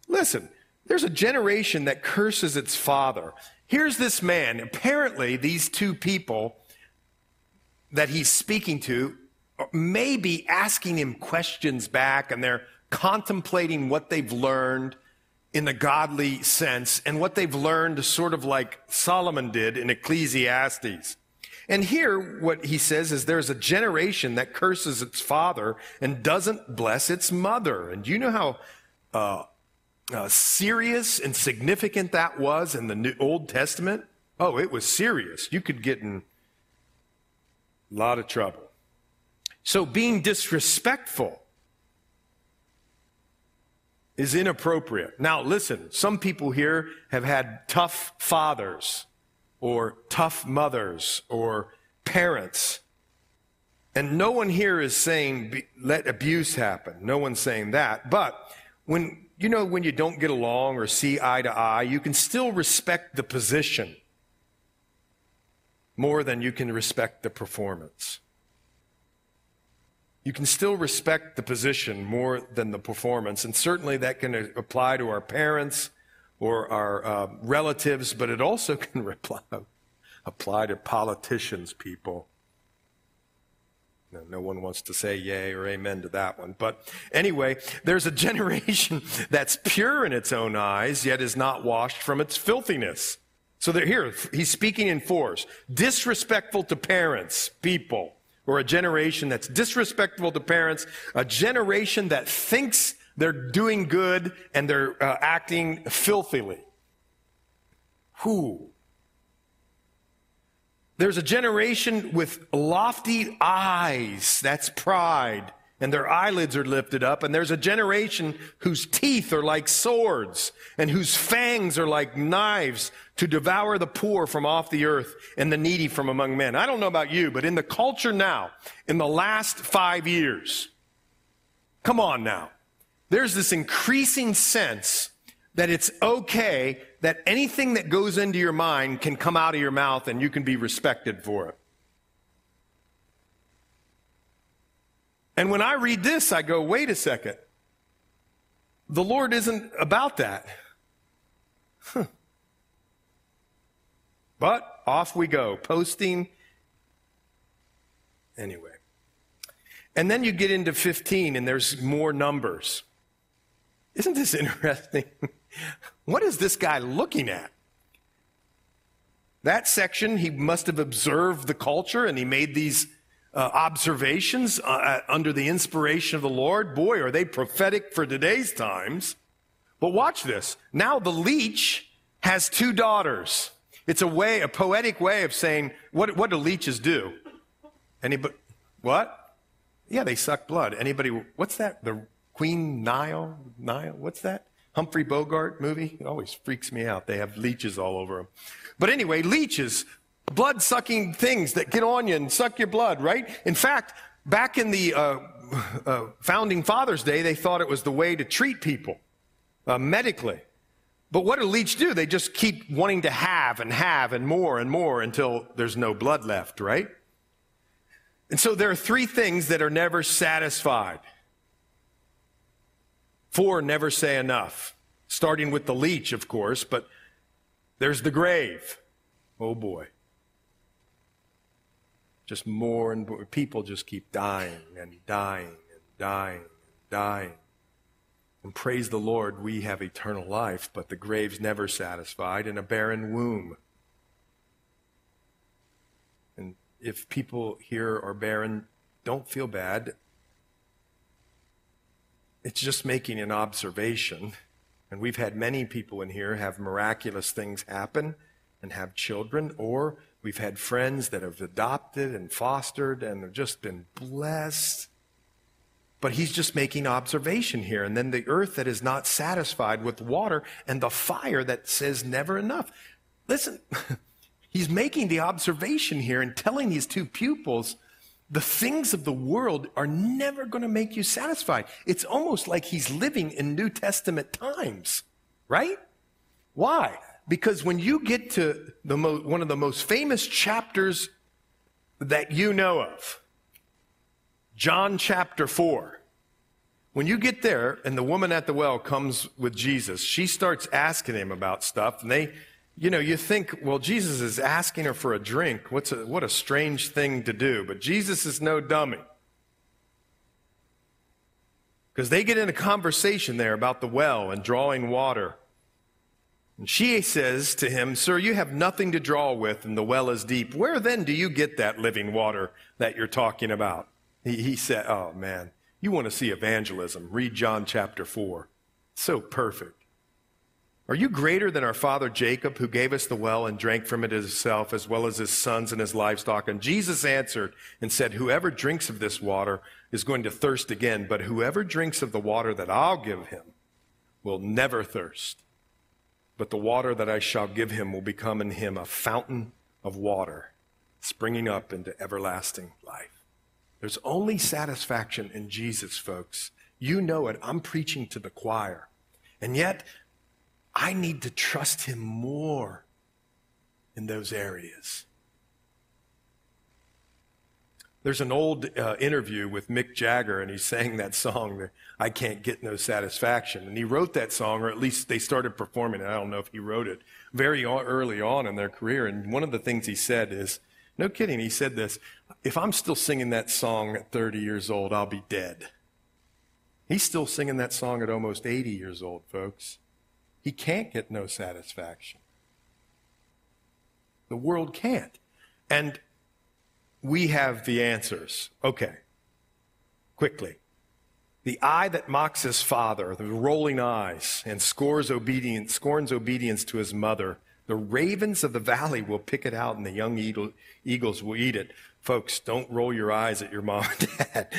Listen, there's a generation that curses its father. Here's this man. Apparently, these two people that he's speaking to may be asking him questions back and they're contemplating what they've learned in the godly sense and what they've learned sort of like Solomon did in Ecclesiastes. And here, what he says is there's a generation that curses its father and doesn't bless its mother. And you know how uh, uh, serious and significant that was in the New, Old Testament? Oh, it was serious. You could get in a lot of trouble. So being disrespectful is inappropriate. Now, listen, some people here have had tough fathers or tough mothers or parents. And no one here is saying let abuse happen. No one's saying that. But when, you know, when you don't get along or see eye to eye, you can still respect the position more than you can respect the performance. You can still respect the position more than the performance. And certainly that can apply to our parents or our uh, relatives, but it also *laughs* can apply, apply to politicians, people. No, no one wants to say yay or amen to that one. But anyway, there's a *laughs* generation that's pure in its own eyes, yet is not washed from its filthiness. So they're here. He's speaking in force. Disrespectful to parents, people, or a generation that's disrespectful to parents, a generation that thinks they're doing good and they're uh, acting filthily. Who? There's a generation with lofty eyes. That's pride. And their eyelids are lifted up. And there's a generation whose teeth are like swords and whose fangs are like knives to devour the poor from off the earth and the needy from among men. I don't know about you, but in the culture now, in the last five years, come on now, there's this increasing sense that it's okay that anything that goes into your mind can come out of your mouth and you can be respected for it. And when I read this, I go, wait a second. The Lord isn't about that. Huh. But off we go, posting. Anyway. And then you get into 15 and there's more numbers. Isn't this interesting? *laughs* what is this guy looking at? That section, he must have observed the culture and he made these uh, observations uh, under the inspiration of the Lord. Boy, are they prophetic for today's times. But watch this. Now the leech has two daughters. It's a way, a poetic way of saying, what, what do leeches do? Anybody, what? Yeah, they suck blood. Anybody, what's that? The Queen Nile? Nile? What's that? Humphrey Bogart movie? It always freaks me out. They have leeches all over them. But anyway, leeches, blood sucking things that get on you and suck your blood, right? In fact, back in the uh, uh, founding fathers' day, they thought it was the way to treat people uh, medically. But what do leech do? They just keep wanting to have and have and more and more until there's no blood left, right? And so there are three things that are never satisfied. Four never say enough, starting with the leech, of course, but there's the grave. Oh boy. Just more and more. People just keep dying and dying and dying and dying. And praise the Lord, we have eternal life, but the grave's never satisfied in a barren womb. And if people here are barren, don't feel bad it's just making an observation. And we've had many people in here have miraculous things happen and have children, or we've had friends that have adopted and fostered and have just been blessed. But he's just making observation here. And then the earth that is not satisfied with water and the fire that says never enough. Listen, *laughs* he's making the observation here and telling these two pupils the things of the world are never going to make you satisfied. It's almost like he's living in New Testament times, right? Why? Because when you get to the mo- one of the most famous chapters that you know of, John chapter 4, when you get there and the woman at the well comes with Jesus, she starts asking him about stuff and they you know, you think, well, Jesus is asking her for a drink. What's a, what a strange thing to do. But Jesus is no dummy. Because they get in a conversation there about the well and drawing water. And she says to him, Sir, you have nothing to draw with, and the well is deep. Where then do you get that living water that you're talking about? He, he said, Oh, man, you want to see evangelism. Read John chapter 4. So perfect. Are you greater than our father Jacob, who gave us the well and drank from it himself, as well as his sons and his livestock? And Jesus answered and said, Whoever drinks of this water is going to thirst again, but whoever drinks of the water that I'll give him will never thirst. But the water that I shall give him will become in him a fountain of water, springing up into everlasting life. There's only satisfaction in Jesus, folks. You know it. I'm preaching to the choir. And yet, I need to trust him more in those areas. There's an old uh, interview with Mick Jagger, and he sang that song, I Can't Get No Satisfaction. And he wrote that song, or at least they started performing it. I don't know if he wrote it very early on in their career. And one of the things he said is, no kidding, he said this If I'm still singing that song at 30 years old, I'll be dead. He's still singing that song at almost 80 years old, folks. He can't get no satisfaction. The world can't. And we have the answers. Okay. Quickly. The eye that mocks his father, the rolling eyes, and scores obedience, scorns obedience to his mother. The ravens of the valley will pick it out, and the young eagle, eagles will eat it. Folks, don't roll your eyes at your mom and *laughs* dad.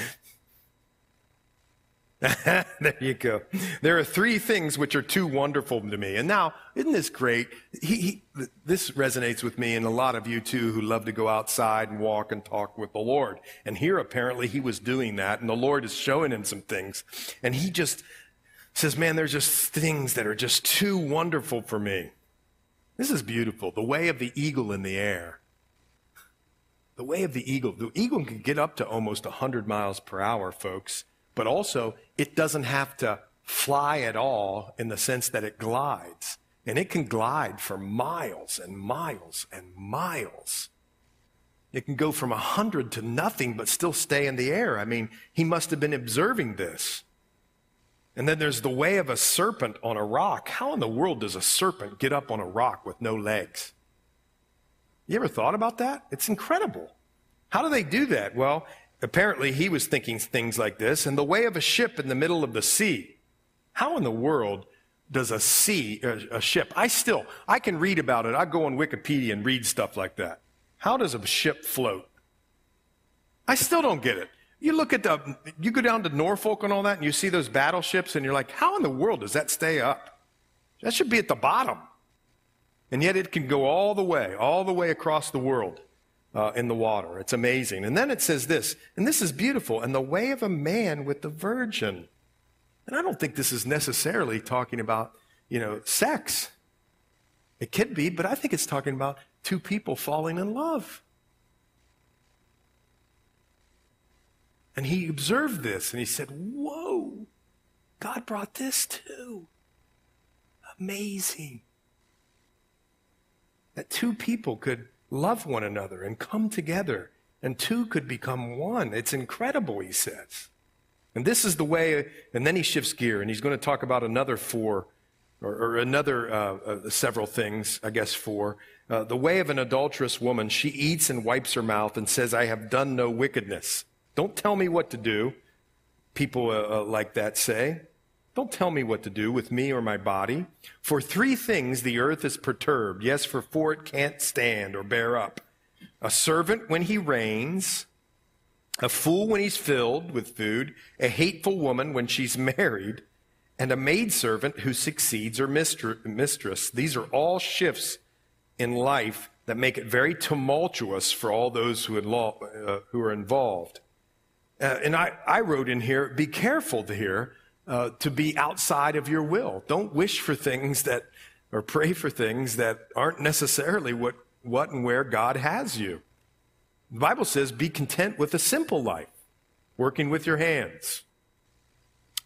*laughs* there you go. There are three things which are too wonderful to me. And now, isn't this great? He, he, this resonates with me and a lot of you too who love to go outside and walk and talk with the Lord. And here apparently he was doing that and the Lord is showing him some things. And he just says, man, there's just things that are just too wonderful for me. This is beautiful. The way of the eagle in the air. The way of the eagle. The eagle can get up to almost 100 miles per hour, folks but also it doesn't have to fly at all in the sense that it glides. And it can glide for miles and miles and miles. It can go from a 100 to nothing, but still stay in the air. I mean, he must have been observing this. And then there's the way of a serpent on a rock. How in the world does a serpent get up on a rock with no legs? You ever thought about that? It's incredible. How do they do that? Well, Apparently, he was thinking things like this in the way of a ship in the middle of the sea. How in the world does a sea, a, ship, I still, I can read about it. I go on Wikipedia and read stuff like that. How does a ship float? I still don't get it. You look at the, you go down to Norfolk and all that, and you see those battleships, and you're like, how in the world does that stay up? That should be at the bottom. And yet it can go all the way, all the way across the world uh, in the water. It's amazing. And then it says this, and this is beautiful, and the way of a man with the virgin. And I don't think this is necessarily talking about, you know, sex. It could be, but I think it's talking about two people falling in love. And he observed this and he said, Whoa, God brought this too. Amazing. That two people could love one another and come together, and two could become one. It's incredible, he says. And this is the way, and then he shifts gear and he's going to talk about another four, or, or another uh, uh, several things, I guess four. Uh, the way of an adulterous woman, she eats and wipes her mouth and says, I have done no wickedness. Don't tell me what to do, people uh, uh, like that say. Don't tell me what to do with me or my body. For three things the earth is perturbed. Yes, for four it can't stand or bear up. A servant when he reigns, a fool when he's filled with food, a hateful woman when she's *laughs* married, and a maidservant who succeeds her mistress. These are all shifts in life that make it very tumultuous for all those who, uh, who are involved. Uh, and I, I wrote in here, be careful here uh, to be outside of your will. Don't wish for things that, or pray for things that aren't necessarily what, what and where God has you. The Bible says, be content with a simple life, working with your hands.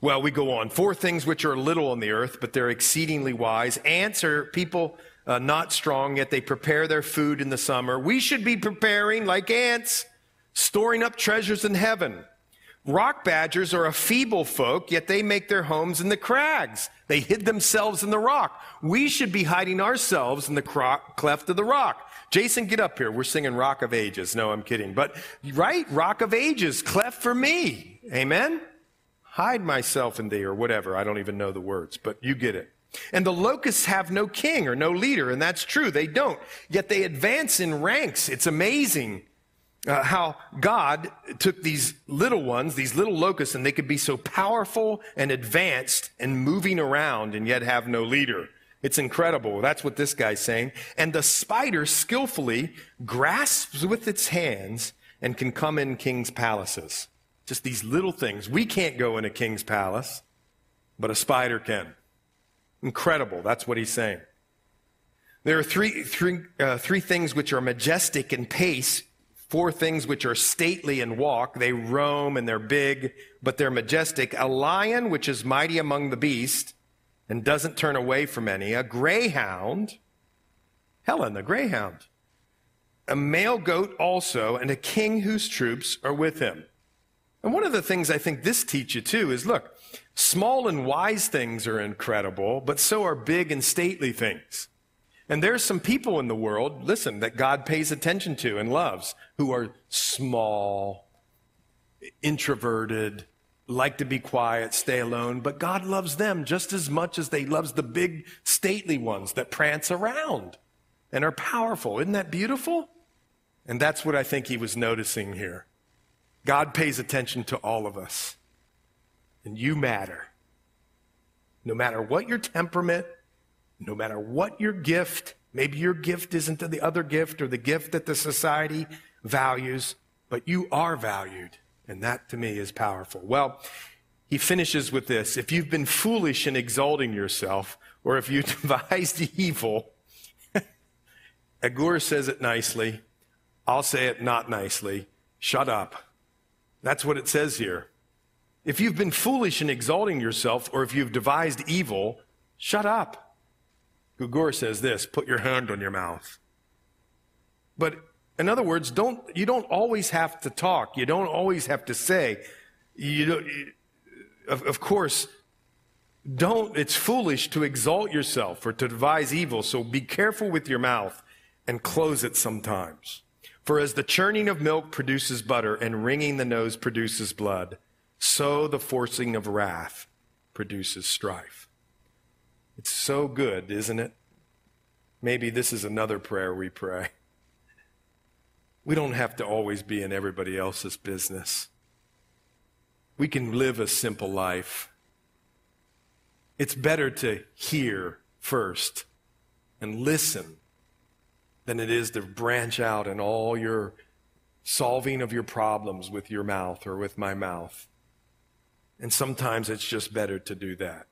Well, we go on. Four things which are little on the earth, but they're exceedingly wise. Ants are people uh, not strong, yet they prepare their food in the summer. We should be preparing like ants, storing up treasures in heaven. Rock badgers are a feeble folk, yet they make their homes in the crags. They hid themselves in the rock. We should be hiding ourselves in the cro- cleft of the rock. Jason, get up here. We're singing Rock of Ages. No, I'm kidding. But, right? Rock of Ages, cleft for me. Amen? Hide myself in thee, or whatever. I don't even know the words, but you get it. And the locusts have no king or no leader, and that's true. They don't. Yet they advance in ranks. It's amazing uh, how God took these little ones, these little locusts, and they could be so powerful and advanced and moving around and yet have no leader. It's incredible. That's what this guy's saying. And the spider skillfully grasps with its hands and can come in king's palaces. Just these little things. We can't go in a king's palace, but a spider can. Incredible. That's what he's saying. There are three, three, uh, three things which are majestic in pace, four things which are stately and walk. They roam and they're big, but they're majestic. A lion, which is mighty among the beasts and doesn't turn away from any. A greyhound, Helen, the greyhound. A male goat also, and a king whose troops are with him. And one of the things I think this teaches you too is look, small and wise things are incredible, but so are big and stately things. And there's some people in the world, listen, that God pays attention to and loves who are small, introverted, like to be quiet, stay alone, but God loves them just as much as they loves the big stately ones that prance around and are powerful. Isn't that beautiful? And that's what I think he was noticing here. God pays attention to all of us. And you matter. No matter what your temperament, no matter what your gift, maybe your gift isn't the other gift or the gift that the society values, but you are valued. And that to me is powerful. Well, he finishes with this. If you've been foolish in exalting yourself, or if you *laughs* devised evil, *laughs* Agur says it nicely. I'll say it not nicely. Shut up. That's what it says here. If you've been foolish in exalting yourself, or if you've devised evil, shut up. Agur says this put your hand on your mouth. But in other words, don't, you don't always have to talk. You don't always have to say. You don't, of, of course, don't, it's foolish to exalt yourself or to devise evil. So be careful with your mouth and close it sometimes. For as the churning of milk produces butter and wringing the nose produces blood, so the forcing of wrath produces strife. It's so good, isn't it? Maybe this is another prayer we pray. We don't have to always be in everybody else's business. We can live a simple life. It's better to hear first and listen than it is to branch out in all your solving of your problems with your mouth or with my mouth. And sometimes it's just better to do that.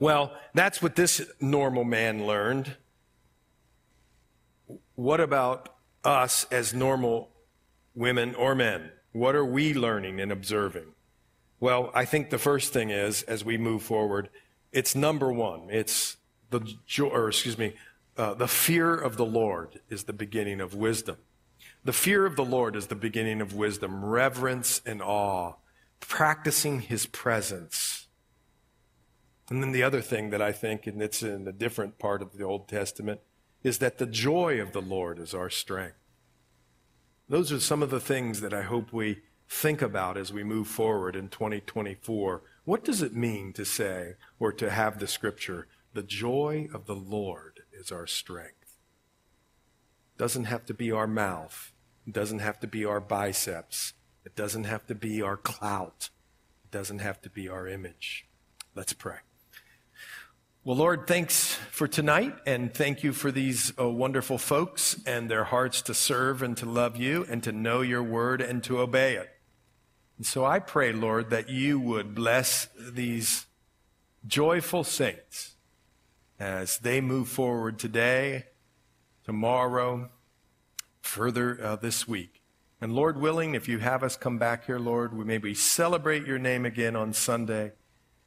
Well, that's what this normal man learned. What about us as normal women or men? What are we learning and observing? Well, I think the first thing is, as we move forward, it's number one. It's the joy, or excuse me, uh, the fear of the Lord is the beginning of wisdom. The fear of the Lord is the beginning of wisdom, reverence and awe, practicing his presence and then the other thing that I think, and it's in a different part of the Old Testament, is that the joy of the Lord is our strength. Those are some of the things that I hope we think about as we move forward in 2024. What does it mean to say or to have the scripture, the joy of the Lord is our strength? Doesn't have to be our mouth. It doesn't have to be our biceps. It doesn't have to be our clout. It doesn't have to be our image. Let's pray. Well, Lord, thanks for tonight, and thank you for these uh, wonderful folks and their hearts to serve and to love you and to know your word and to obey it. And so I pray, Lord, that you would bless these joyful saints as they move forward today, tomorrow, further uh, this week. And Lord willing, if you have us come back here, Lord, we maybe celebrate your name again on Sunday,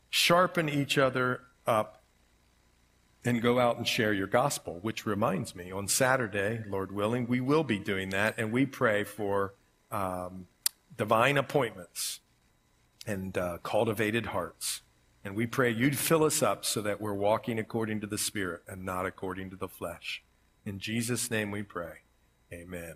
sharpen each other up and go out and share your gospel, which reminds me, on Saturday, Lord willing, we will be doing that, and we pray for um, divine appointments and uh, cultivated hearts. And we pray you'd fill us up so that we're walking according to the Spirit and not according to the flesh. In Jesus' name we pray. Amen.